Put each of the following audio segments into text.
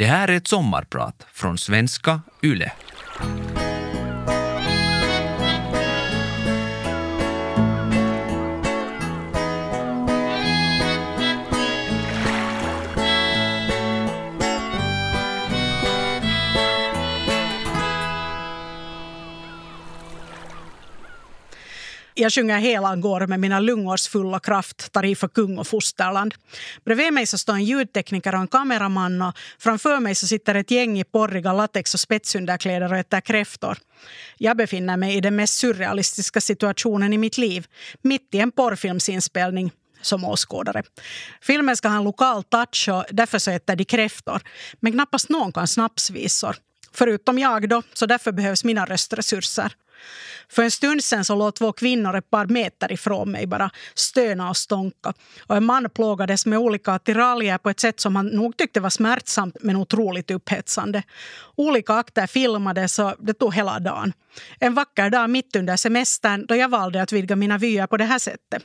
Det här är ett sommarprat från svenska YLE. Jag sjunger Helan går med mina lungors fulla kraft, tar i för kung och fosterland. Bredvid mig så står en ljudtekniker och en kameraman och framför mig så sitter ett gäng i porriga latex och spetsunderkläder och äter kräftor. Jag befinner mig i den mest surrealistiska situationen i mitt liv, mitt i en porrfilmsinspelning som åskådare. Filmen ska ha en lokal touch och därför så äter de kräftor. Men knappast någon kan snapsvisor. Förutom jag då, så därför behövs mina röstresurser. För en stund sen så låg två kvinnor ett par meter ifrån mig bara stöna och stånka. Och en man plågades med olika attiraljer på ett sätt som han nog tyckte var smärtsamt men otroligt upphetsande. Olika akter filmades och det tog hela dagen. En vacker dag mitt under semestern då jag valde att vidga mina vyer på det här sättet.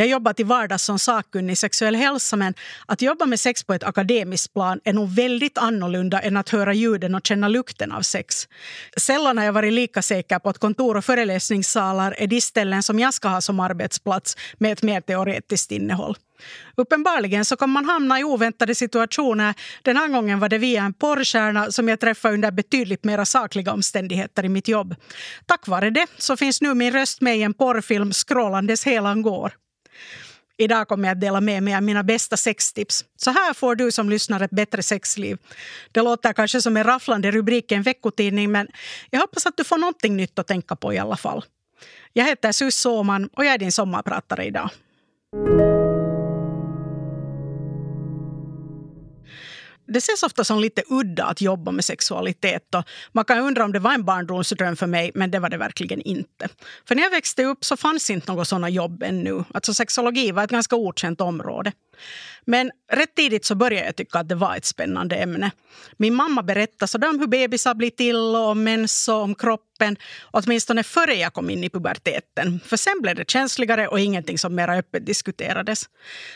Jag jobbar till vardags som sakkunnig i sexuell hälsa men att jobba med sex på ett akademiskt plan är nog väldigt annorlunda än att höra ljuden och känna lukten av sex. Sällan har jag varit lika säker på att kontor och föreläsningssalar är de ställen som jag ska ha som arbetsplats med ett mer teoretiskt innehåll. Uppenbarligen så kan man hamna i oväntade situationer. Den här gången var det via en porrstjärna som jag träffade under betydligt mer sakliga omständigheter i mitt jobb. Tack vare det så finns nu min röst med i en porrfilm skrålandes helan går. Idag kommer jag att dela med mig av mina bästa sextips. Så här får du som lyssnar ett bättre sexliv. Det låter kanske som en rafflande rubrik i en veckotidning men jag hoppas att du får någonting nytt att tänka på i alla fall. Jag heter Sus Såman och jag är din sommarpratare idag. Det ses ofta som lite udda att jobba med sexualitet. Och man kan undra om det var en barndomsdröm för mig, men det var det verkligen inte. För när jag växte upp så fanns inte några såna jobb ännu. Alltså sexologi var ett ganska okänt område. Men rätt tidigt så började jag tycka att det var ett spännande ämne. Min mamma berättade sådär om hur bebisar blir till och om mens och om kroppen. Åtminstone före jag kom in i puberteten. För sen blev det känsligare och ingenting som mera öppet diskuterades.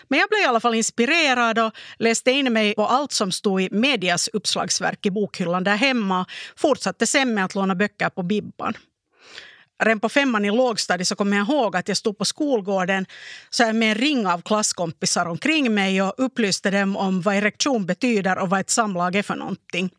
Men jag blev i alla fall inspirerad och läste in mig på allt som stod i medias uppslagsverk i bokhyllan där hemma. Fortsatte sen med att låna böcker på Bibban redan på femman i lågstadiet så kommer jag ihåg att jag stod på skolgården så med en ring av klasskompisar omkring mig och upplyste dem om vad erektion betyder och vad ett samlag är för någonting.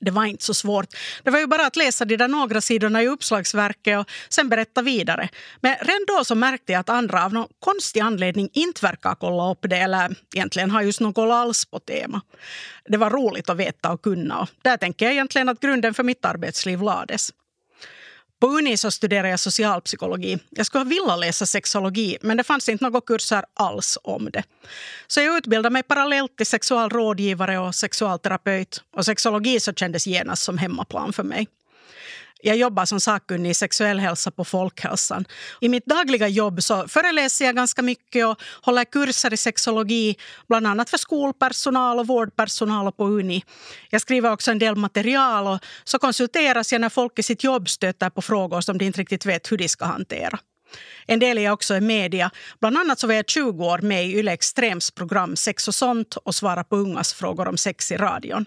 Det var inte så svårt. Det var ju bara att läsa de där några sidorna i uppslagsverket och sen berätta vidare. Men redan då så märkte jag att andra av någon konstig anledning inte verkar kolla upp det eller egentligen har just någon koll alls på tema. Det var roligt att veta och kunna och där tänker jag egentligen att grunden för mitt arbetsliv lades. På Uni så studerade jag socialpsykologi. Jag skulle ha velat läsa sexologi men det fanns inte några kurser alls om det. Så jag utbildade mig parallellt till sexualrådgivare och sexualterapeut. Och sexologi så kändes genast som hemmaplan för mig. Jag jobbar som sakkunnig i sexuell hälsa på Folkhälsan. I mitt dagliga jobb så föreläser jag ganska mycket och håller kurser i sexologi bland annat för skolpersonal och vårdpersonal på Uni. Jag skriver också en del material och så konsulteras jag när folk i sitt jobb stöter på frågor som de inte riktigt vet hur de ska hantera. En del är också i media. Bland annat så var jag 20 år med i Yle Extrems program Sex och sånt och svarade på ungas frågor om sex i radion.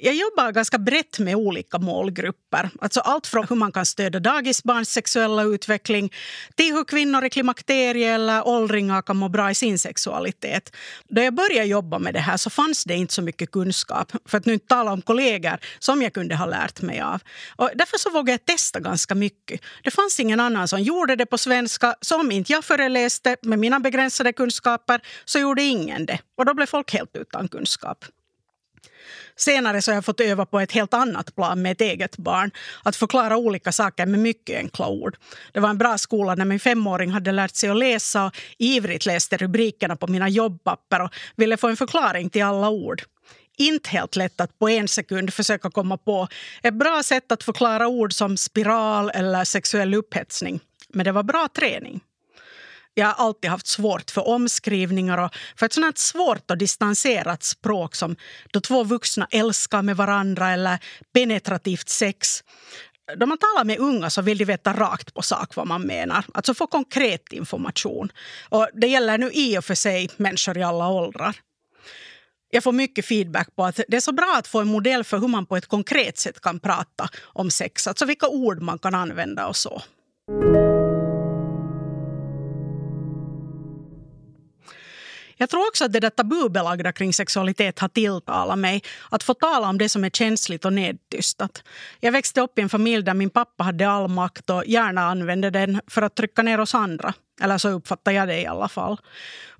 Jag jobbar ganska brett med olika målgrupper. Alltså allt från hur man kan stödja dagisbarns sexuella utveckling till hur kvinnor i klimakteriet eller åldringar kan må bra i sin sexualitet. Då jag började jobba med det här så fanns det inte så mycket kunskap, för att nu inte tala om kollegor, som jag kunde ha lärt mig av. Och därför så vågade jag testa ganska mycket. Det fanns ingen annan som gjorde det på svenska, så om inte jag föreläste med mina begränsade kunskaper så gjorde ingen det. Och då blev folk helt utan kunskap. Senare så har jag fått öva på ett helt annat plan med ett eget barn. Att förklara olika saker med mycket enkla ord. Det var en bra skola när min femåring hade lärt sig att läsa och ivrigt läste rubrikerna på mina jobbpapper och ville få en förklaring till alla ord inte helt lätt att på en sekund försöka komma på ett bra sätt att förklara ord som spiral eller sexuell upphetsning. Men det var bra träning. Jag har alltid haft svårt för omskrivningar och för ett sånt svårt och distanserat språk som då två vuxna älskar med varandra eller penetrativt sex. Då man talar med unga så vill de veta rakt på sak vad man menar. Alltså få konkret information. Och det gäller nu i och för sig människor i alla åldrar. Jag får mycket feedback på att det är så bra att få en modell för hur man på ett konkret sätt kan prata om sex. Alltså vilka ord man kan använda och så. Jag tror också att det där tabubelagda kring sexualitet har tilltalat mig. Att få tala om det som är känsligt och nedtystat. Jag växte upp i en familj där min pappa hade all makt och gärna använde den för att trycka ner oss andra. Eller så uppfattar jag det i alla fall.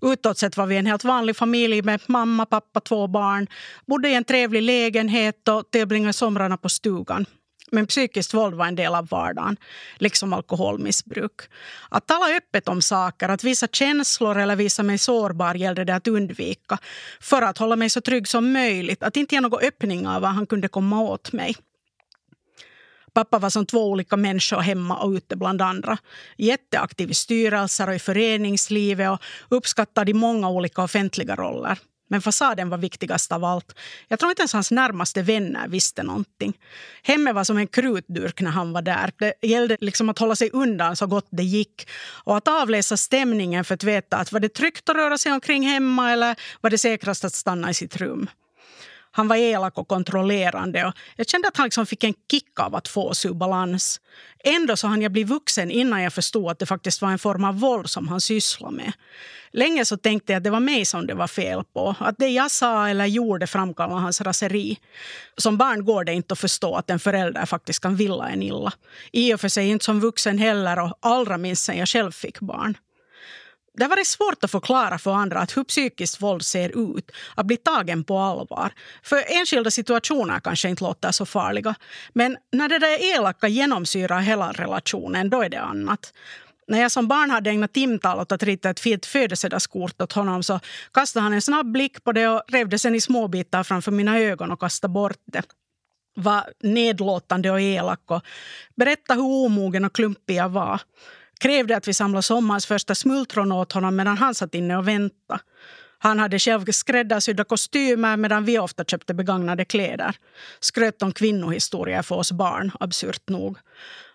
Utåt sett var vi en helt vanlig familj med mamma, pappa, två barn. Bodde i en trevlig lägenhet och tillbringade somrarna på stugan. Men psykiskt våld var en del av vardagen, liksom alkoholmissbruk. Att tala öppet om saker, att visa känslor eller visa mig sårbar gällde det att undvika för att hålla mig så trygg som möjligt, att inte ge några öppningar vad han kunde komma åt mig. Pappa var som två olika människor hemma och ute bland andra. Jätteaktiv i styrelser och i föreningslivet och uppskattad i många olika offentliga roller. Men fasaden var viktigast av allt. Jag tror inte ens hans närmaste vänner visste någonting. Hemmet var som en krutdurk när han var där. Det gällde liksom att hålla sig undan så gott det gick. Och att avläsa stämningen för att veta att var det tryggt att röra sig omkring hemma eller var det säkrast att stanna i sitt rum. Han var elak och kontrollerande. Och jag kände att han liksom fick en kick av att få oss ur balans. Ändå så hann jag bli vuxen innan jag förstod att det faktiskt var en form av våld som han sysslade med. Länge så tänkte jag att det var mig som det var fel på. Att det jag sa eller gjorde framkallade hans raseri. Som barn går det inte att förstå att en förälder faktiskt kan vilja en illa. I och för sig inte som vuxen heller och allra minst sen jag själv fick barn. Det har varit svårt att förklara för andra att hur psykiskt våld ser ut. Att bli tagen på allvar. För enskilda situationer kanske inte låter så farliga. Men när det där elaka genomsyrar hela relationen, då är det annat. När jag som barn hade ägnat timtal åt att rita ett fint födelsedagskort åt honom så kastade han en snabb blick på det och rev det sen i små bitar framför mina ögon och kastade bort det var nedlåtande och elak och berättade hur omogen och klumpig jag var krävde att vi samlade sommarens första smultron åt honom medan han satt inne och väntade. Han hade själv skräddarsydda kostymer medan vi ofta köpte begagnade kläder. Skröt om kvinnohistorier för oss barn, absurt nog.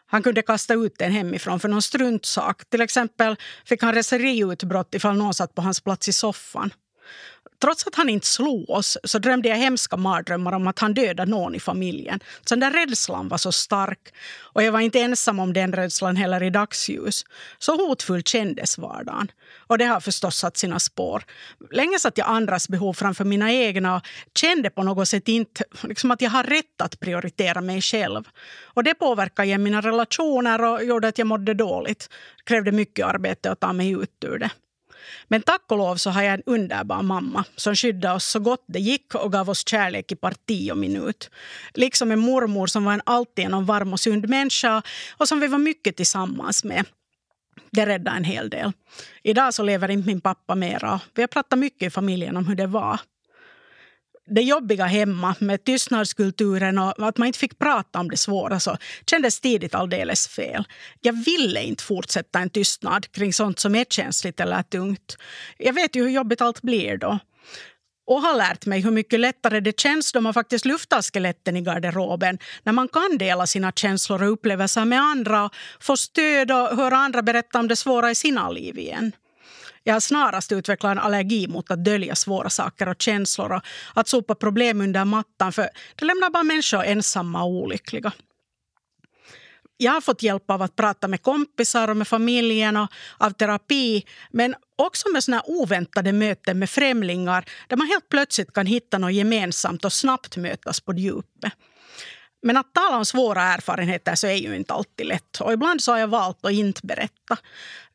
Han kunde kasta ut en hemifrån för någon struntsak. Till exempel fick han reseriutbrott ifall någon satt på hans plats i soffan. Trots att han inte slog oss så drömde jag hemska mardrömmar om att han dödade någon i familjen. Så den där rädslan var så stark. Och jag var inte ensam om den rädslan heller i dagsljus. Så hotfull kändes vardagen. Och det har förstås satt sina spår. Länge satt jag andras behov framför mina egna och kände på något sätt inte liksom att jag har rätt att prioritera mig själv. Och det påverkade mina relationer och gjorde att jag mådde dåligt. Det krävde mycket arbete att ta mig ut ur det. Men tack och lov så har jag en underbar mamma som skyddade oss så gott det gick och gav oss kärlek i parti och minut. Liksom en mormor som var en alltigenom varm och sund människa och som vi var mycket tillsammans med. Det räddade en hel del. Idag så lever inte min pappa mera. Vi har pratat mycket i familjen om hur det var det jobbiga hemma med tystnadskulturen och att man inte fick prata om det svåra så kändes tidigt alldeles fel. Jag ville inte fortsätta en tystnad kring sånt som är känsligt eller tungt. Jag vet ju hur jobbigt allt blir då. Och har lärt mig hur mycket lättare det känns då man faktiskt luftar skeletten i garderoben. När man kan dela sina känslor och upplevelser med andra, få stöd och höra andra berätta om det svåra i sina liv igen. Jag har snarast utvecklat en allergi mot att dölja svåra saker och känslor och att sopa problem under mattan för det lämnar bara människor ensamma och olyckliga. Jag har fått hjälp av att prata med kompisar och med familjen och av terapi men också med såna oväntade möten med främlingar där man helt plötsligt kan hitta något gemensamt och snabbt mötas på djupet. Men att tala om svåra erfarenheter så är ju inte alltid lätt. Och ibland så har jag valt att inte berätta.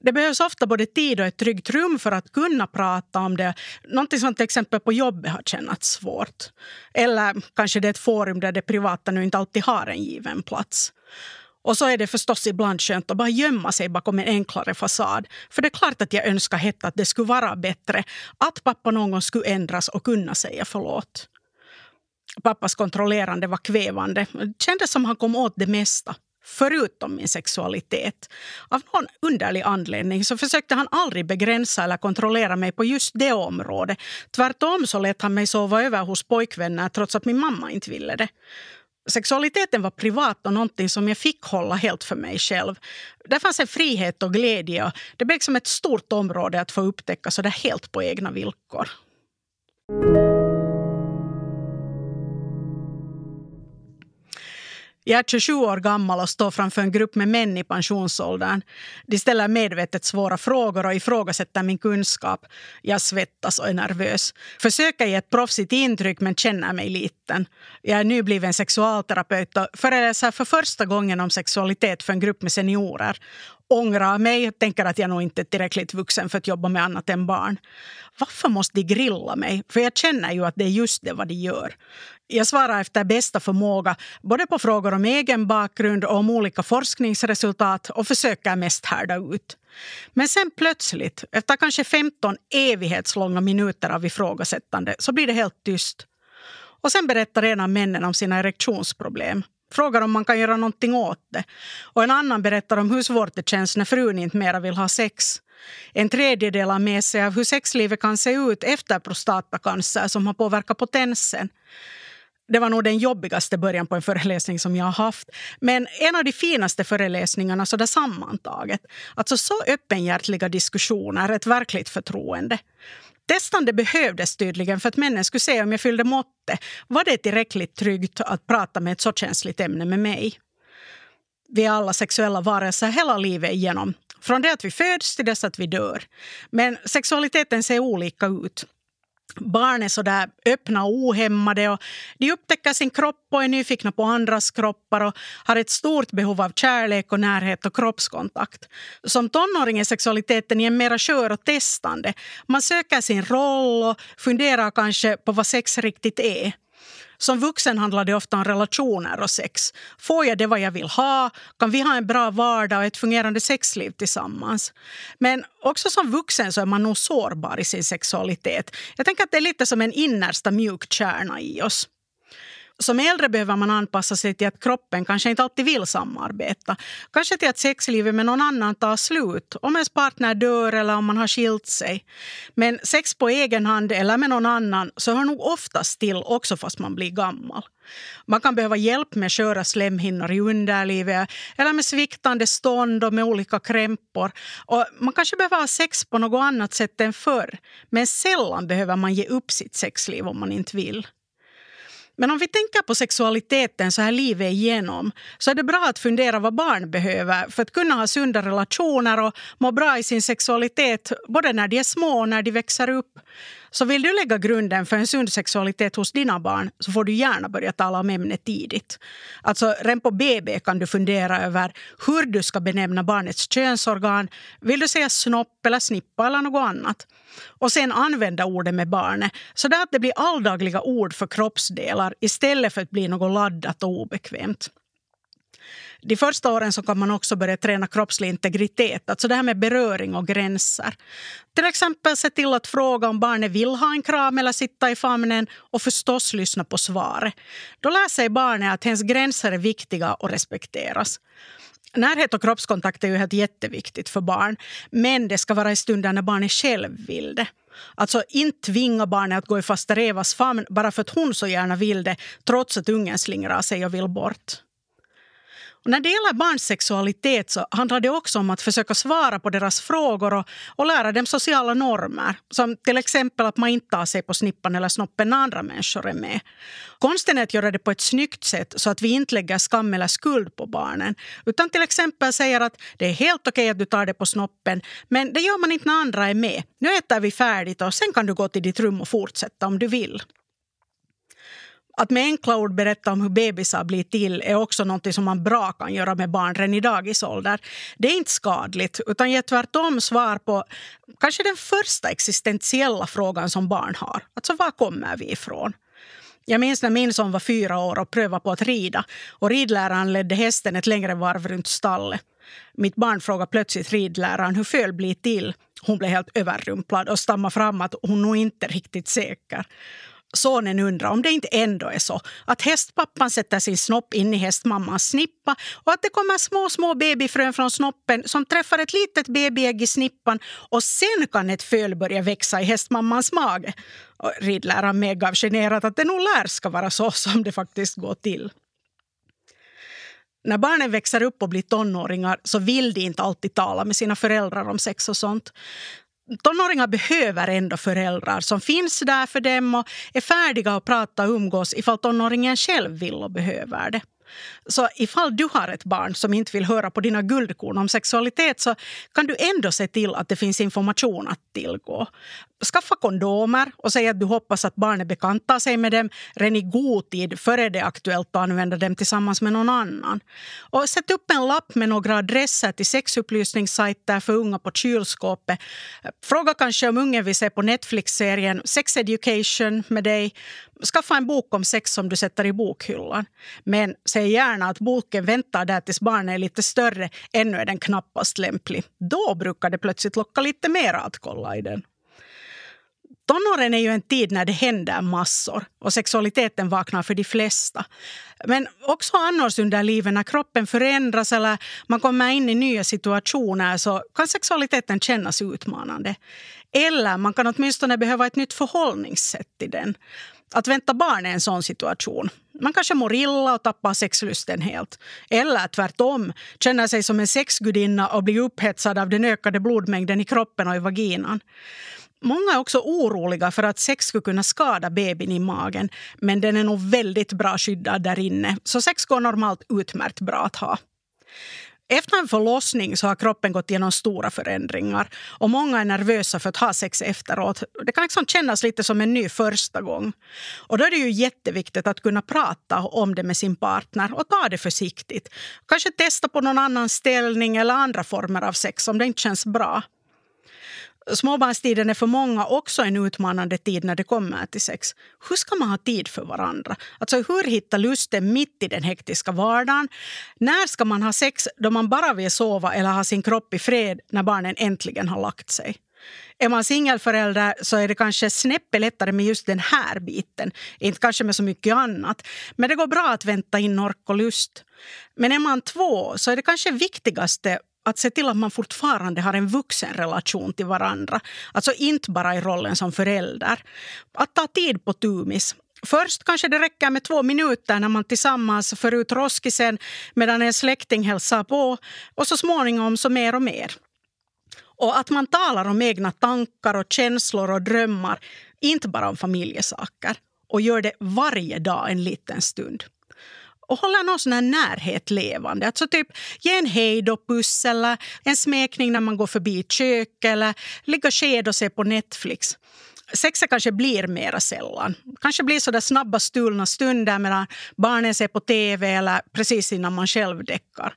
Det behövs ofta både tid och ett tryggt rum för att kunna prata om det. Någonting som till exempel på jobbet har känts svårt. Eller kanske det är ett forum där det privata nu inte alltid har en given plats. Och så är det förstås ibland skönt att bara gömma sig bakom en enklare fasad. För det är klart att jag önskar hett att det skulle vara bättre. Att pappa någon gång skulle ändras och kunna säga förlåt. Pappas kontrollerande var kvävande. Det kändes som han kom åt det mesta förutom min sexualitet. Av någon underlig anledning så försökte han aldrig begränsa eller kontrollera mig på just det området. Tvärtom så lät han mig sova över hos pojkvänner trots att min mamma inte ville det. Sexualiteten var privat och någonting som jag fick hålla helt för mig själv. Där fanns en frihet och glädje och det blev som ett stort område att få upptäcka så där helt på egna villkor. Jag är 27 år gammal och står framför en grupp med män i pensionsåldern. De ställer medvetet svåra frågor och ifrågasätter min kunskap. Jag svettas och är nervös. Försöker ge ett proffsigt intryck men känner mig liten. Jag är nybliven sexualterapeut och föreläser för första gången om sexualitet för en grupp med seniorer ångrar mig och tänker att jag nog inte är tillräckligt vuxen för att jobba med annat än barn. Varför måste de grilla mig? För jag känner ju att det är just det vad de gör. Jag svarar efter bästa förmåga både på frågor om egen bakgrund och om olika forskningsresultat och försöker mest härda ut. Men sen plötsligt, efter kanske 15 evighetslånga minuter av ifrågasättande, så blir det helt tyst. Och sen berättar en av männen om sina erektionsproblem frågar om man kan göra någonting åt det. Och en annan berättar om hur svårt det känns när frun inte mera vill ha sex. En tredje delar med sig av hur sexlivet kan se ut efter prostatacancer som har påverkat potensen. Det var nog den jobbigaste början på en föreläsning som jag har haft. Men en av de finaste föreläsningarna så där sammantaget. Alltså så öppenhjärtliga diskussioner, ett verkligt förtroende. Testande behövdes tydligen för att männen skulle se om jag fyllde måttet. Var det tillräckligt tryggt att prata med ett så känsligt ämne med mig? Vi är alla sexuella varelser hela livet igenom. Från det att vi föds till dess att vi dör. Men sexualiteten ser olika ut barn är så där öppna och ohämmade. Och de upptäcker sin kropp och är nyfikna på andras kroppar och har ett stort behov av kärlek och närhet och kroppskontakt. Som tonåring är sexualiteten igen mera skör och testande. Man söker sin roll och funderar kanske på vad sex riktigt är. Som vuxen handlar det ofta om relationer och sex. Får jag det vad jag vill ha? Kan vi ha en bra vardag och ett fungerande sexliv tillsammans? Men också som vuxen så är man nog sårbar i sin sexualitet. Jag tänker att det är lite som en innersta mjuk kärna i oss. Som äldre behöver man anpassa sig till att kroppen kanske inte alltid vill samarbeta. Kanske till att sexlivet med någon annan tar slut, om ens partner dör eller om man har skilt sig. Men sex på egen hand eller med någon annan så hör nog oftast till också fast man blir gammal. Man kan behöva hjälp med sköra slemhinnor i underlivet eller med sviktande stånd och med olika krämpor. Och man kanske behöver ha sex på något annat sätt än förr. Men sällan behöver man ge upp sitt sexliv om man inte vill. Men om vi tänker på sexualiteten så här livet igenom så är det bra att fundera vad barn behöver för att kunna ha sunda relationer och må bra i sin sexualitet både när de är små och när de växer upp. Så vill du lägga grunden för en sund sexualitet hos dina barn så får du gärna börja tala om ämnet tidigt. Alltså, redan på BB kan du fundera över hur du ska benämna barnets könsorgan. Vill du säga snopp eller snippa eller något annat? Och sen använda ordet med barnet så att det blir alldagliga ord för kroppsdelar istället för att bli något laddat och obekvämt. De första åren så kan man också börja träna kroppslig integritet, alltså det här med beröring och gränser. Till exempel se till att fråga om barnet vill ha en kram eller sitta i famnen och förstås lyssna på svaret. Då lär sig barnet att hens gränser är viktiga och respekteras. Närhet och kroppskontakt är ju helt jätteviktigt för barn. Men det ska vara i stunder när barnet själv vill det. Alltså inte tvinga barnet att gå i faster Evas famn bara för att hon så gärna vill det trots att ungen slingrar sig och vill bort. Och när det gäller barns sexualitet så handlar det också om att försöka svara på deras frågor och, och lära dem sociala normer. Som till exempel att man inte tar sig på snippan eller snoppen när andra människor är med. Konsten är att göra det på ett snyggt sätt så att vi inte lägger skam eller skuld på barnen. Utan till exempel säger att det är helt okej att du tar det på snoppen men det gör man inte när andra är med. Nu äter vi färdigt och sen kan du gå till ditt rum och fortsätta om du vill. Att med enkla ord berätta om hur bebisar blir till är också något som man bra kan göra med barn redan i dagisålder. Det är inte skadligt, utan ger tvärtom svar på kanske den första existentiella frågan som barn har. Alltså, var kommer vi ifrån? Jag minns när min son var fyra år och prövade på att rida. Och ridläraren ledde hästen ett längre varv runt stallet. Mitt barn frågade plötsligt ridläraren hur föl blir till. Hon blev helt överrumplad och stammade fram att hon nog inte är riktigt säker. Sonen undrar om det inte ändå är så att hästpappan sätter sin snopp in i hästmammans snippa och att det kommer små, små babyfrön från snoppen som träffar ett litet babyägg i snippan och sen kan ett föl börja växa i hästmammans mage. Och ridläraren medgav generat att det nog lär ska vara så som det faktiskt går till. När barnen växer upp och blir tonåringar så vill de inte alltid tala med sina föräldrar om sex och sånt tonåringar behöver ändå föräldrar som finns där för dem och är färdiga att prata och umgås ifall tonåringen själv vill och behöver det. Så ifall du har ett barn som inte vill höra på dina guldkorn om sexualitet så kan du ändå se till att det finns information att tillgå. Skaffa kondomer och säg att du hoppas att barnet bekantar sig med dem redan i god tid före det är aktuellt att använda dem tillsammans med någon annan. Och sätt upp en lapp med några adresser till sexupplysningssajter för unga på kylskåpet. Fråga kanske om ungen vill se på Netflix-serien Sex Education med dig. Skaffa en bok om sex som du sätter i bokhyllan. Men säg gärna att boken väntar där tills barnet är lite större. Ännu är den knappast lämplig. Då brukar det plötsligt locka lite mer att kolla i den. Tonåren är ju en tid när det händer massor och sexualiteten vaknar för de flesta. Men också annars under livet när kroppen förändras eller man kommer in i nya situationer så kan sexualiteten kännas utmanande. Eller man kan åtminstone behöva ett nytt förhållningssätt till den. Att vänta barn är en sån situation. Man kanske mår illa och tappar sexlusten helt. Eller tvärtom, känner sig som en sexgudinna och blir upphetsad av den ökade blodmängden i kroppen och i vaginan. Många är också oroliga för att sex skulle kunna skada babyn i magen men den är nog väldigt bra skyddad där inne, så sex går normalt utmärkt bra att ha. Efter en förlossning så har kroppen gått igenom stora förändringar och många är nervösa för att ha sex efteråt. Det kan liksom kännas lite som en ny första gång. Och då är det ju jätteviktigt att kunna prata om det med sin partner och ta det försiktigt. Kanske testa på någon annan ställning eller andra former av sex om det inte känns bra. Småbarnstiden är för många också en utmanande tid när det kommer till sex. Hur ska man ha tid för varandra? Alltså hur hitta lusten mitt i den hektiska vardagen? När ska man ha sex då man bara vill sova eller ha sin kropp i fred när barnen äntligen har lagt sig? Är man singelförälder så är det kanske snäppet lättare med just den här biten. Inte kanske med så mycket annat. Men det går bra att vänta in ork och lust. Men är man två så är det kanske viktigaste att se till att man fortfarande har en vuxen relation till varandra. Alltså inte bara i rollen som förälder. Att ta tid på tumis. Först kanske det räcker med två minuter när man tillsammans för ut roskisen medan en släkting hälsar på och så småningom så mer och mer. Och att man talar om egna tankar och känslor och drömmar, inte bara om familjesaker. Och gör det varje dag en liten stund och hålla någon sån här närhet levande. Alltså typ ge en hejdåpuss eller en smekning när man går förbi ett kök eller ligga sked och se på Netflix. Sexet kanske blir mera sällan. Kanske blir så där snabba stulna stunder medan barnen ser på tv eller precis innan man själv däckar.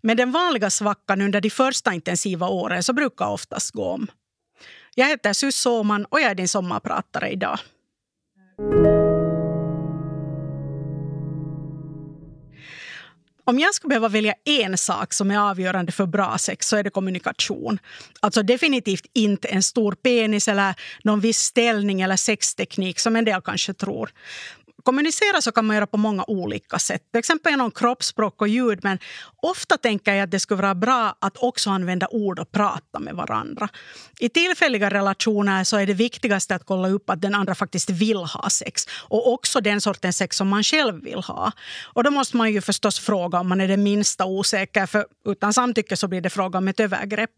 Men den vanliga svackan under de första intensiva åren så brukar oftast gå om. Jag heter Sus Såman och jag är din sommarpratare idag. Om jag skulle behöva välja en sak som är avgörande för bra sex så är det kommunikation. Alltså definitivt inte en stor penis eller någon viss ställning eller sexteknik som en del kanske tror. Kommunicera så kan man göra på många olika sätt. Till exempel genom kroppsspråk och ljud. Men ofta tänker jag att det skulle vara bra att också använda ord och prata med varandra. I tillfälliga relationer så är det viktigaste att kolla upp att den andra faktiskt vill ha sex. Och också den sortens sex som man själv vill ha. Och då måste man ju förstås fråga om man är det minsta osäker. För utan samtycke så blir det fråga om ett övergrepp.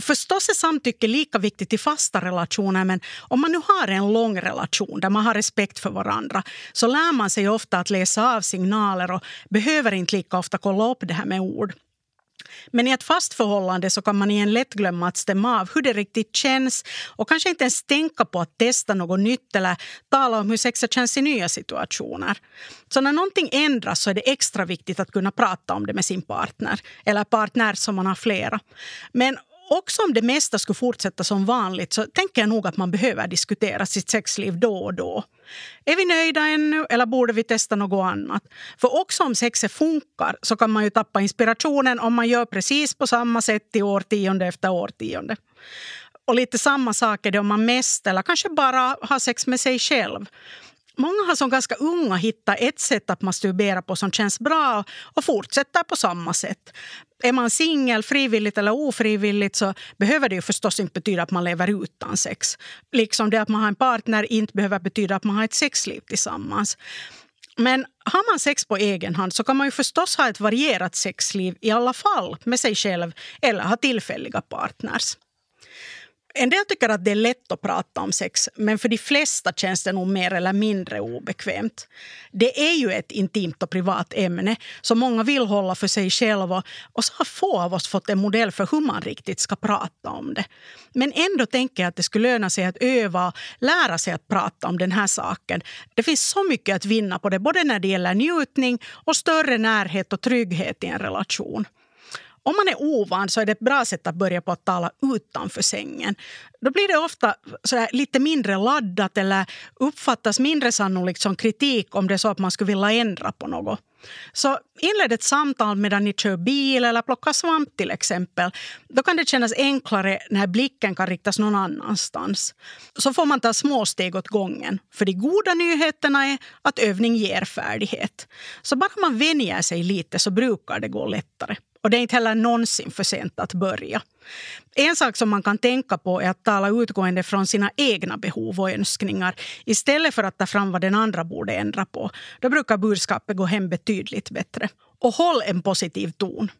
Förstås är samtycke lika viktigt i fasta relationer men om man nu har en lång relation där man har respekt för varandra så lär man sig ofta att läsa av signaler och behöver inte lika ofta kolla upp det här med ord. Men i ett fast förhållande så kan man igen lätt glömma att stämma av hur det riktigt känns och kanske inte ens tänka på att testa något nytt eller tala om hur sexet känns i nya situationer. Så när någonting ändras så är det extra viktigt att kunna prata om det med sin partner eller partner som man har flera. Men också om det mesta skulle fortsätta som vanligt så tänker jag nog att man behöver diskutera sitt sexliv då och då. Är vi nöjda ännu eller borde vi testa något annat? För också om sexet funkar så kan man ju tappa inspirationen om man gör precis på samma sätt i årtionde efter årtionde. Och lite samma sak är det om man mest eller kanske bara har sex med sig själv. Många har som ganska unga hittat ett sätt att masturbera på som känns bra och fortsätter på samma sätt. Är man singel, frivilligt eller ofrivilligt så behöver det ju förstås inte betyda att man lever utan sex. Liksom det att man har en partner inte behöver betyda att man har ett sexliv tillsammans. Men har man sex på egen hand så kan man ju förstås ha ett varierat sexliv i alla fall med sig själv eller ha tillfälliga partners. En del tycker att det är lätt att prata om sex men för de flesta känns det nog mer eller mindre obekvämt. Det är ju ett intimt och privat ämne som många vill hålla för sig själva och så har få av oss fått en modell för hur man riktigt ska prata om det. Men ändå tänker jag att det skulle löna sig att öva och lära sig att prata om den här saken. Det finns så mycket att vinna på det både när det gäller njutning och större närhet och trygghet i en relation. Om man är ovan så är det ett bra sätt att börja på att tala utanför sängen. Då blir det ofta lite mindre laddat eller uppfattas mindre sannolikt som kritik om det är så att man skulle vilja ändra på något. Så inled ett samtal medan ni kör bil eller plockar svamp till exempel. Då kan det kännas enklare när blicken kan riktas någon annanstans. Så får man ta små steg åt gången. För de goda nyheterna är att övning ger färdighet. Så bara man vänjer sig lite så brukar det gå lättare. Och det är inte heller någonsin för sent att börja. En sak som man kan tänka på är att tala utgående från sina egna behov och önskningar istället för att ta fram vad den andra borde ändra på. Då brukar budskapet gå hem betydligt bättre. Och håll en positiv ton.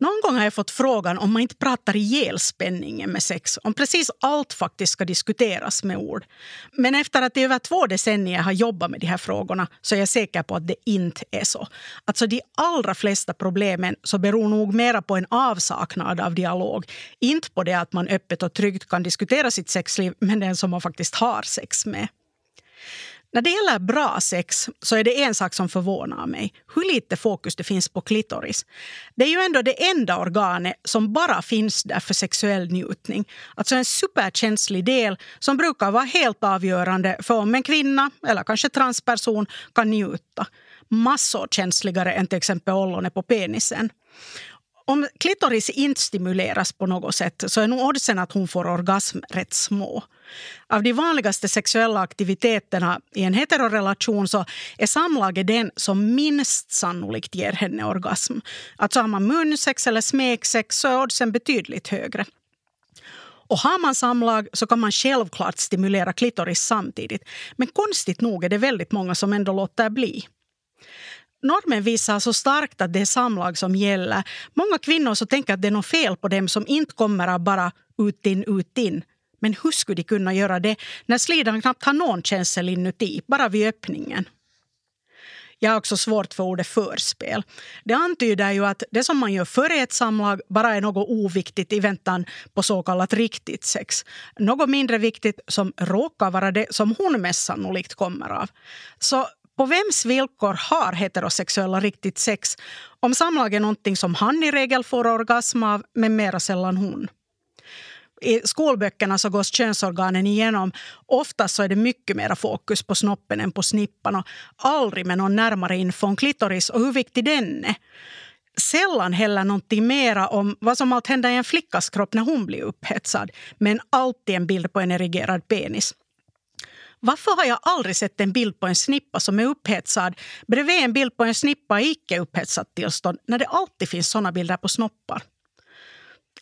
Någon gång har jag fått frågan om man inte pratar ihjäl spänningen med sex. Om precis allt faktiskt ska diskuteras med ord. Men efter att i över två decennier har jobbat med de här frågorna så är jag säker på att det inte är så. Alltså de allra flesta problemen så beror nog mera på en avsaknad av dialog. Inte på det att man öppet och tryggt kan diskutera sitt sexliv med den som man faktiskt har sex med. När det gäller bra sex så är det en sak som förvånar mig. Hur lite fokus det finns på klitoris. Det är ju ändå det enda organet som bara finns där för sexuell njutning. Alltså en superkänslig del som brukar vara helt avgörande för om en kvinna eller kanske transperson kan njuta. Massor känsligare än till exempel ollonet på penisen. Om klitoris inte stimuleras på något sätt så är nog oddsen att hon får orgasm rätt små. Av de vanligaste sexuella aktiviteterna i en heterorelation så är samlaget den som minst sannolikt ger henne orgasm. Alltså har man munsex eller smeksex så är oddsen betydligt högre. Och har man samlag så kan man självklart stimulera klitoris samtidigt. Men konstigt nog är det väldigt många som ändå låter bli. Normen visar så starkt att det är samlag som gäller. Många kvinnor så tänker att det är något fel på dem som inte kommer av bara ut in, ut in. Men hur skulle de kunna göra det när slidan knappt har någon känsel inuti, bara vid öppningen? Jag har också svårt för ordet förspel. Det antyder ju att det som man gör före ett samlag bara är något oviktigt i väntan på så kallat riktigt sex. Något mindre viktigt som råkar vara det som hon mest sannolikt kommer av. Så på vems villkor har heterosexuella riktigt sex om samlag är någonting som han i regel får orgasm av, men mera sällan hon? I skolböckerna så gås könsorganen igenom. Oftast så är det mycket mer fokus på snoppen än på snippan och aldrig med någon närmare info om klitoris och hur viktig den är. Sällan heller någonting mera om vad som allt händer i en flickas kropp när hon blir upphetsad men alltid en bild på en erigerad penis. Varför har jag aldrig sett en bild på en snippa som är upphetsad bredvid en bild på en snippa i icke upphetsat tillstånd när det alltid finns såna bilder på snoppar?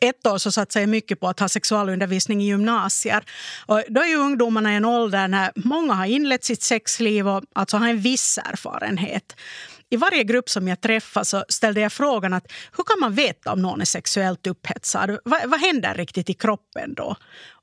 ett år så satsade jag mycket på att ha sexualundervisning i gymnasier. Och då är ju ungdomarna i en ålder när många har inlett sitt sexliv och alltså har en viss erfarenhet. I varje grupp som jag träffade så ställde jag frågan att hur kan man veta om någon är sexuellt upphetsad? Vad, vad händer riktigt i kroppen då?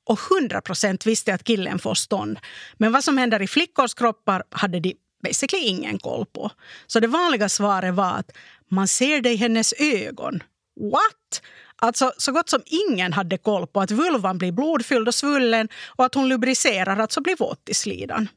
Och 100 procent visste att killen får stånd. Men vad som händer i flickors kroppar hade de basically ingen koll på. Så det vanliga svaret var att man ser det i hennes ögon. What? Alltså, så gott som ingen hade koll på att vulvan blir blodfylld och svullen och att hon lubricerar, alltså blir våt i slidan.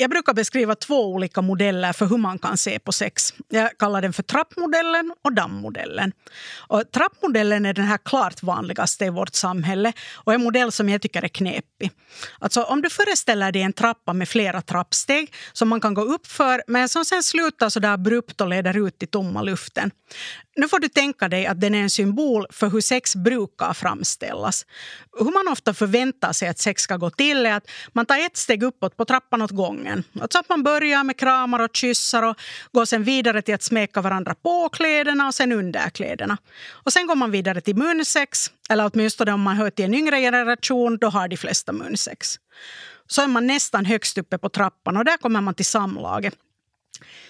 Jag brukar beskriva två olika modeller för hur man kan se på sex. Jag kallar den för trappmodellen och dammodellen. Och trappmodellen är den här klart vanligaste i vårt samhälle och en modell som jag tycker är knepig. Alltså, om du föreställer dig en trappa med flera trappsteg som man kan gå upp för men som sen slutar så där abrupt och leder ut i tomma luften. Nu får du tänka dig att den är en symbol för hur sex brukar framställas. Hur man ofta förväntar sig att sex ska gå till är att man tar ett steg uppåt på trappan åt gången. Alltså att man börjar med kramar och kyssar och går sen vidare till att smeka varandra på kläderna och sen under kläderna. Och sen går man vidare till munsex, eller åtminstone om man hör till en yngre generation, då har de flesta munsex. Så är man nästan högst uppe på trappan och där kommer man till samlaget.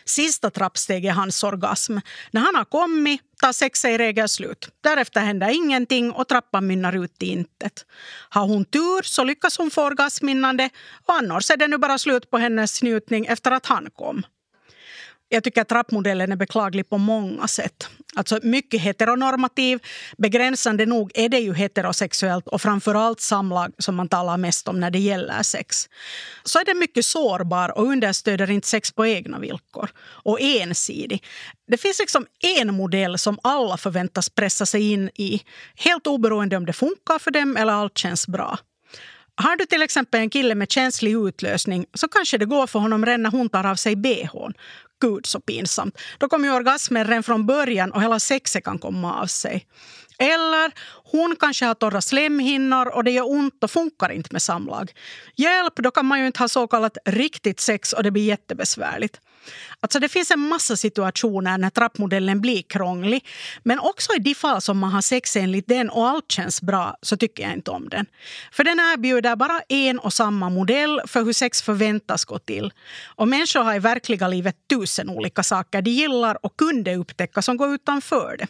Sista trappsteget är hans orgasm. När han har kommit tar sexet i regel slut. Därefter händer ingenting och trappan mynnar ut i intet. Har hon tur så lyckas hon få orgasm innan det och annars är det nu bara slut på hennes njutning efter att han kom. Jag tycker att trappmodellen är beklaglig på många sätt. Alltså mycket heteronormativ. Begränsande nog är det ju heterosexuellt och framförallt samlag som man talar mest om när det gäller sex. Så är den mycket sårbar och understöder inte sex på egna villkor. Och ensidig. Det finns liksom en modell som alla förväntas pressa sig in i helt oberoende om det funkar för dem eller allt känns bra. Har du till exempel en kille med känslig utlösning så kanske det går för honom redan när hon tar av sig bhn. Gud så pinsamt. Då kommer ju orgasmen redan från början och hela sexet kan komma av sig. Eller hon kanske har torra slemhinnor och det gör ont och funkar inte med samlag. Hjälp, då kan man ju inte ha så kallat riktigt sex och det blir jättebesvärligt. Alltså det finns en massa situationer när trappmodellen blir krånglig. Men också i de fall som man har sex enligt den och allt känns bra så tycker jag inte om den. För den erbjuder bara en och samma modell för hur sex förväntas gå till. Och människor har i verkliga livet tusen olika saker de gillar och kunde upptäcka som går utanför det.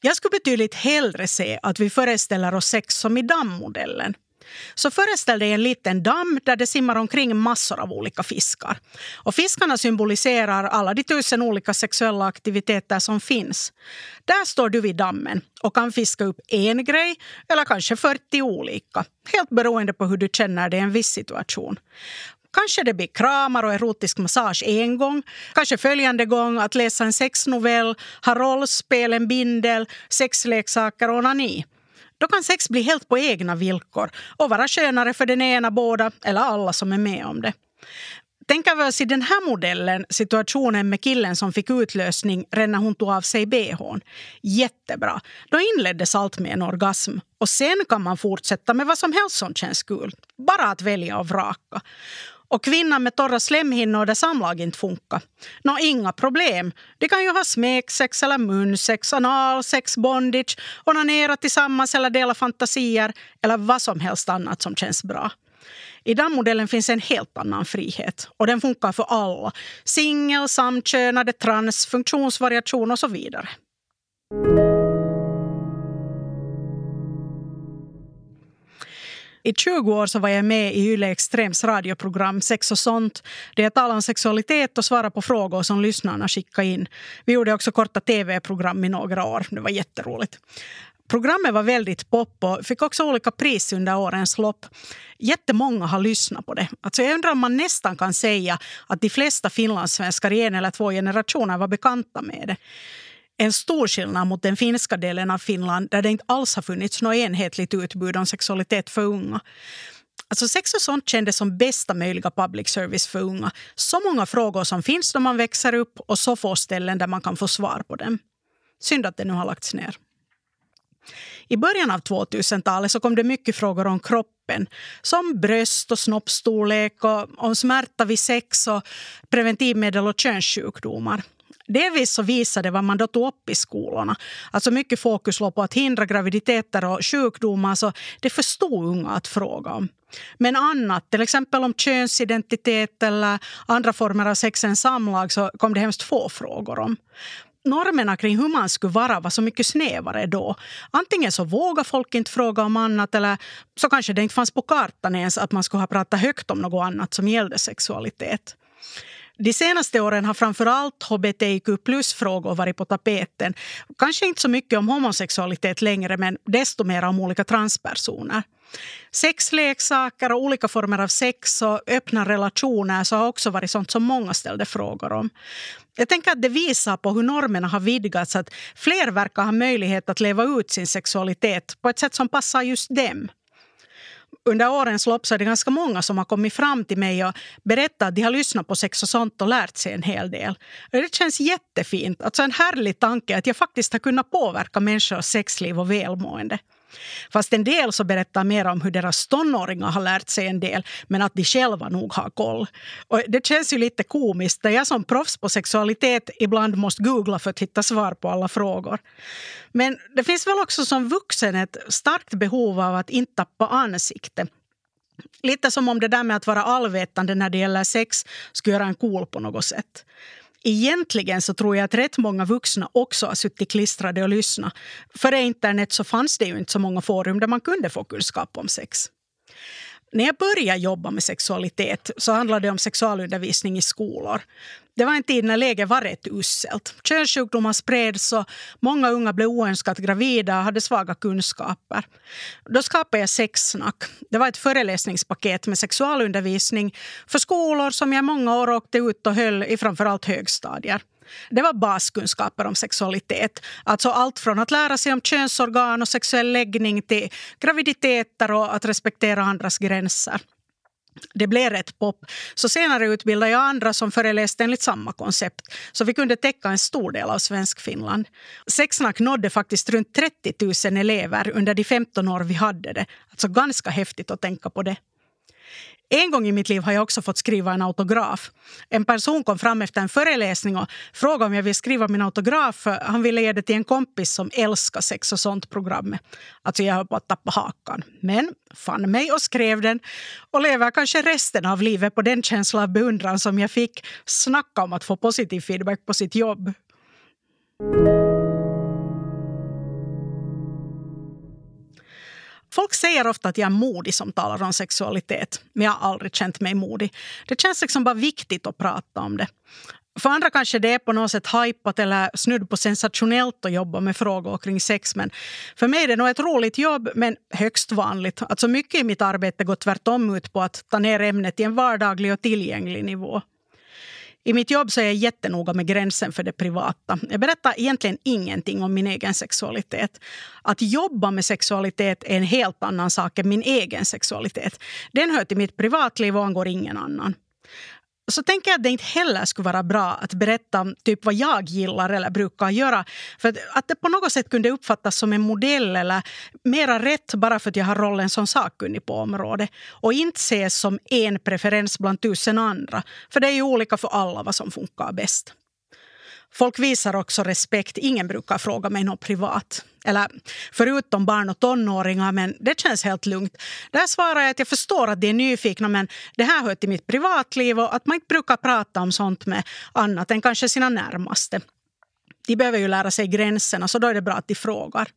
Jag skulle betydligt hellre se att vi föreställer oss sex som i dammodellen. Så föreställ dig en liten damm där det simmar omkring massor av olika fiskar. Och fiskarna symboliserar alla de tusen olika sexuella aktiviteter som finns. Där står du vid dammen och kan fiska upp en grej eller kanske 40 olika. Helt beroende på hur du känner dig i en viss situation. Kanske det blir kramar och erotisk massage en gång. Kanske följande gång att läsa en sexnovell, ha rollspel, en bindel, sexleksaker och onani. Då kan sex bli helt på egna villkor och vara skönare för den ena, båda eller alla som är med om det. Tänker vi oss i den här modellen situationen med killen som fick utlösning redan när hon tog av sig bhn. Jättebra. Då inleddes allt med en orgasm. Och sen kan man fortsätta med vad som helst som känns kul. Bara att välja och vraka. Och kvinnan med torra slemhinnor där samlag inte funkar. Nå, inga problem. De kan ju ha smeksex eller munsex, analsex, bondage, onanera tillsammans eller dela fantasier eller vad som helst annat som känns bra. I den modellen finns en helt annan frihet och den funkar för alla. Singel, samkönade, trans, funktionsvariation och så vidare. I 20 år så var jag med i Yle Extrems radioprogram Sex och sånt där jag talade om sexualitet och svarade på frågor som lyssnarna skickade in. Vi gjorde också korta tv-program i några år. Det var jätteroligt. Programmet var väldigt pop och fick också olika pris under årens lopp. Jättemånga har lyssnat på det. Alltså jag undrar om man nästan kan säga att de flesta finlandssvenskar i en eller två generationer var bekanta med det en stor skillnad mot den finska delen av Finland där det inte alls har funnits något enhetligt utbud om sexualitet för unga. Alltså sex och sånt kändes som bästa möjliga public service för unga. Så många frågor som finns när man växer upp och så få ställen där man kan få svar på dem. Synd att det nu har lagts ner. I början av 2000-talet så kom det mycket frågor om kroppen som bröst och snoppstorlek och om smärta vid sex och preventivmedel och könssjukdomar. Delvis så visade vad man då tog upp i skolorna. Alltså mycket fokus låg på att hindra graviditeter och sjukdomar. Så det förstod unga att fråga om. Men annat, till exempel om könsidentitet eller andra former av sex än samlag så kom det hemskt få frågor om normerna kring hur man skulle vara var så mycket snävare då. Antingen så vågade folk inte fråga om annat eller så kanske det inte fanns på kartan ens att man skulle ha pratat högt om något annat som gällde sexualitet. De senaste åren har framförallt hbtq plus-frågor varit på tapeten. Kanske inte så mycket om homosexualitet längre, men desto mer om olika transpersoner. Sexleksaker och olika former av sex och öppna relationer så har också varit sånt som många ställde frågor om. Jag tänker att det visar på hur normerna har vidgats. Att fler verkar ha möjlighet att leva ut sin sexualitet på ett sätt som passar just dem under årens lopp så är det ganska många som har kommit fram till mig och berättat att de har lyssnat på sex och sånt och lärt sig en hel del. Det känns jättefint. Alltså en härlig tanke att jag faktiskt har kunnat påverka människors sexliv och välmående. Fast en del så berättar mer om hur deras tonåringar har lärt sig en del men att de själva nog har koll. Och det känns ju lite komiskt när jag som proffs på sexualitet ibland måste googla för att hitta svar på alla frågor. Men det finns väl också som vuxen ett starkt behov av att inte tappa ansikte. Lite som om det där med att vara allvetande när det gäller sex skulle göra en cool på något sätt. Egentligen så tror jag att rätt många vuxna också har suttit klistrade och lyssnat. Före internet så fanns det ju inte så många forum där man kunde få kunskap om sex. När jag började jobba med sexualitet så handlade det om sexualundervisning i skolor. Det var en tid när läget var rätt uselt. Könssjukdomar spreds och många unga blev oönskat gravida och hade svaga kunskaper. Då skapade jag Sexsnack. Det var ett föreläsningspaket med sexualundervisning för skolor som jag i många år åkte ut och höll i framförallt högstadier. Det var baskunskaper om sexualitet. Alltså allt från att lära sig om könsorgan och sexuell läggning till graviditeter och att respektera andras gränser. Det blev rätt pop. Så senare utbildade jag andra som föreläste enligt samma koncept. Så vi kunde täcka en stor del av Svenskfinland. Sexsnack nådde faktiskt runt 30 000 elever under de 15 år vi hade det. Alltså ganska häftigt att tänka på det. En gång i mitt liv har jag också fått skriva en autograf. En person kom fram efter en föreläsning och frågade om jag ville skriva min autograf. för Han ville ge det till en kompis som älskar sex och sånt programmet. Alltså jag höll på att tappa hakan. Men fann mig och skrev den och lever kanske resten av livet på den känsla av beundran som jag fick. Snacka om att få positiv feedback på sitt jobb. Folk säger ofta att jag är modig som talar om sexualitet, men jag har aldrig känt mig modig. Det känns liksom bara viktigt att prata om det. För andra kanske det är på något sätt hajpat eller snudd på sensationellt att jobba med frågor kring sex. Men för mig är det nog ett roligt jobb, men högst vanligt. Alltså mycket i mitt arbete går tvärtom ut på att ta ner ämnet i en vardaglig och tillgänglig nivå. I mitt jobb så är jag jättenoga med gränsen för det privata. Jag berättar egentligen ingenting om min egen sexualitet. Att jobba med sexualitet är en helt annan sak än min egen sexualitet. Den hör till mitt privatliv och angår ingen annan så tänker jag att det inte heller skulle vara bra att berätta typ vad jag gillar eller brukar göra. För att det på något sätt kunde uppfattas som en modell eller mera rätt bara för att jag har rollen som sakkunnig på området. Och inte ses som en preferens bland tusen andra. För det är ju olika för alla vad som funkar bäst. Folk visar också respekt. Ingen brukar fråga mig något privat. Eller förutom barn och tonåringar, men det känns helt lugnt. Där svarar jag att jag förstår att de är nyfikna men det här hör till mitt privatliv och att man inte brukar prata om sånt med annat än kanske sina närmaste. De behöver ju lära sig gränserna så då är det bra att de frågar.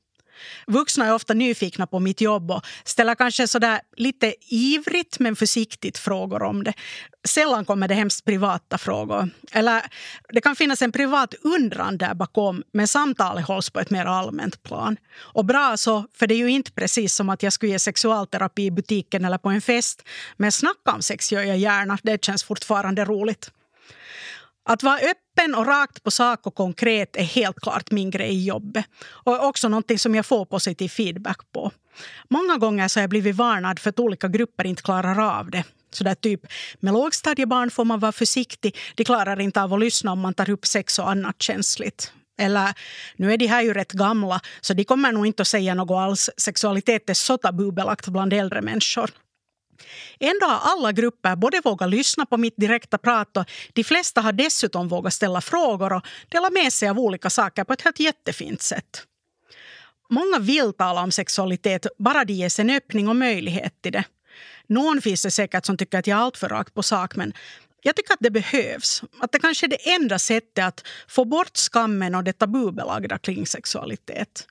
Vuxna är ofta nyfikna på mitt jobb och ställer kanske sådär lite ivrigt men försiktigt frågor om det. Sällan kommer det hemskt privata frågor. Eller det kan finnas en privat undran där bakom men samtalet hålls på ett mer allmänt plan. Och bra så, för det är ju inte precis som att jag skulle ge sexualterapi i butiken eller på en fest. Men snacka om sex gör jag gärna, det känns fortfarande roligt. Att vara öppen och rakt på sak och konkret är helt klart min grej i jobbet. Och också någonting som jag får positiv feedback på. Många gånger så har jag blivit varnad för att olika grupper inte klarar av det. Så där typ, med lågstadiebarn får man vara försiktig. De klarar inte av att lyssna om man tar upp sex och annat känsligt. Eller, nu är de här ju rätt gamla så de kommer nog inte att säga något alls. Sexualitet är så tabubelagt bland äldre människor. Ändå har alla grupper både vågat lyssna på mitt direkta prat och de flesta har dessutom vågat ställa frågor och dela med sig av olika saker på ett helt jättefint sätt. Många vill tala om sexualitet, bara de ges en öppning och möjlighet till det. Någon finns det säkert som tycker att jag är alltför rakt på sak men jag tycker att det behövs. Att det kanske är det enda sättet att få bort skammen och det tabubelagda kring sexualitet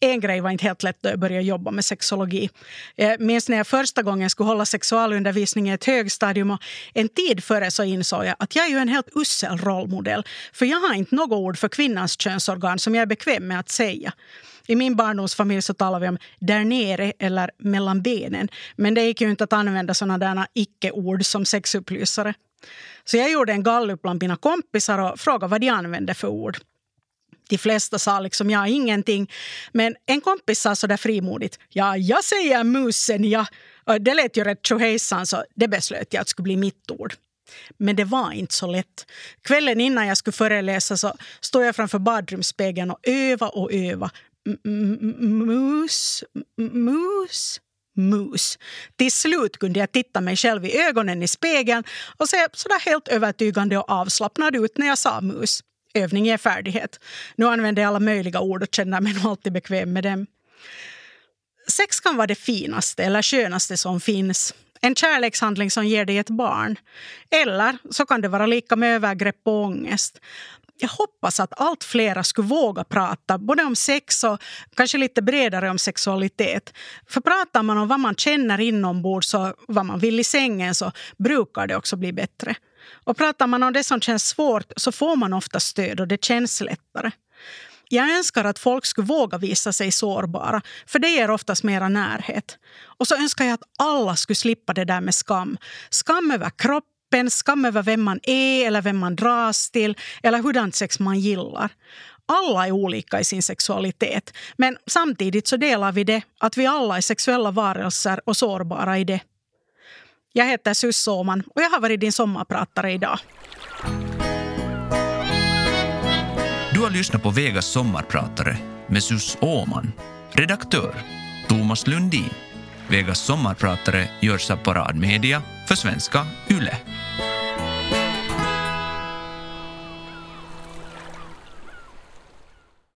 en grej var inte helt lätt då jag började jobba med sexologi. Jag minns när jag första gången skulle hålla sexualundervisning i ett högstadium och en tid före så insåg jag att jag är ju en helt usel rollmodell. För jag har inte något ord för kvinnans könsorgan som jag är bekväm med att säga. I min barndomsfamilj så talar vi om där nere eller mellan benen. Men det gick ju inte att använda sådana där icke-ord som sexupplysare. Så jag gjorde en gallup bland mina kompisar och frågade vad de använde för ord de flesta sa liksom ja, ingenting. Men en kompis sa så där frimodigt, ja, jag säger musen, ja. Och det lät ju rätt tjohejsan så det beslöt jag att skulle bli mitt ord. Men det var inte så lätt. Kvällen innan jag skulle föreläsa så stod jag framför badrumsspegeln och öva och öva. Mus, mus, mus. Till slut kunde jag titta mig själv i ögonen i spegeln och se sådär helt övertygande och avslappnad ut när jag sa mus övning är färdighet. Nu använder jag alla möjliga ord och känner mig nog alltid bekväm med dem. Sex kan vara det finaste eller skönaste som finns. en kärlekshandling som ger dig ett barn. Eller så kan det vara lika med övergrepp och ångest jag hoppas att allt flera skulle våga prata både om sex och kanske lite bredare om sexualitet. För pratar man om vad man känner inombords och vad man vill i sängen så brukar det också bli bättre. Och pratar man om det som känns svårt så får man ofta stöd och det känns lättare. Jag önskar att folk skulle våga visa sig sårbara, för det ger oftast mera närhet. Och så önskar jag att alla skulle slippa det där med skam. Skam över kroppen, skam över vem man är eller vem man dras till eller hurdant sex man gillar. Alla är olika i sin sexualitet, men samtidigt så delar vi det att vi alla är sexuella varelser och sårbara i det. Jag heter Sus Åman och jag har varit din sommarpratare idag. Du har lyssnat på Vegas sommarpratare med Sus Åman. Redaktör Thomas Lundin. Vegas sommarpratare görs av Paradmedia för svenska YLE.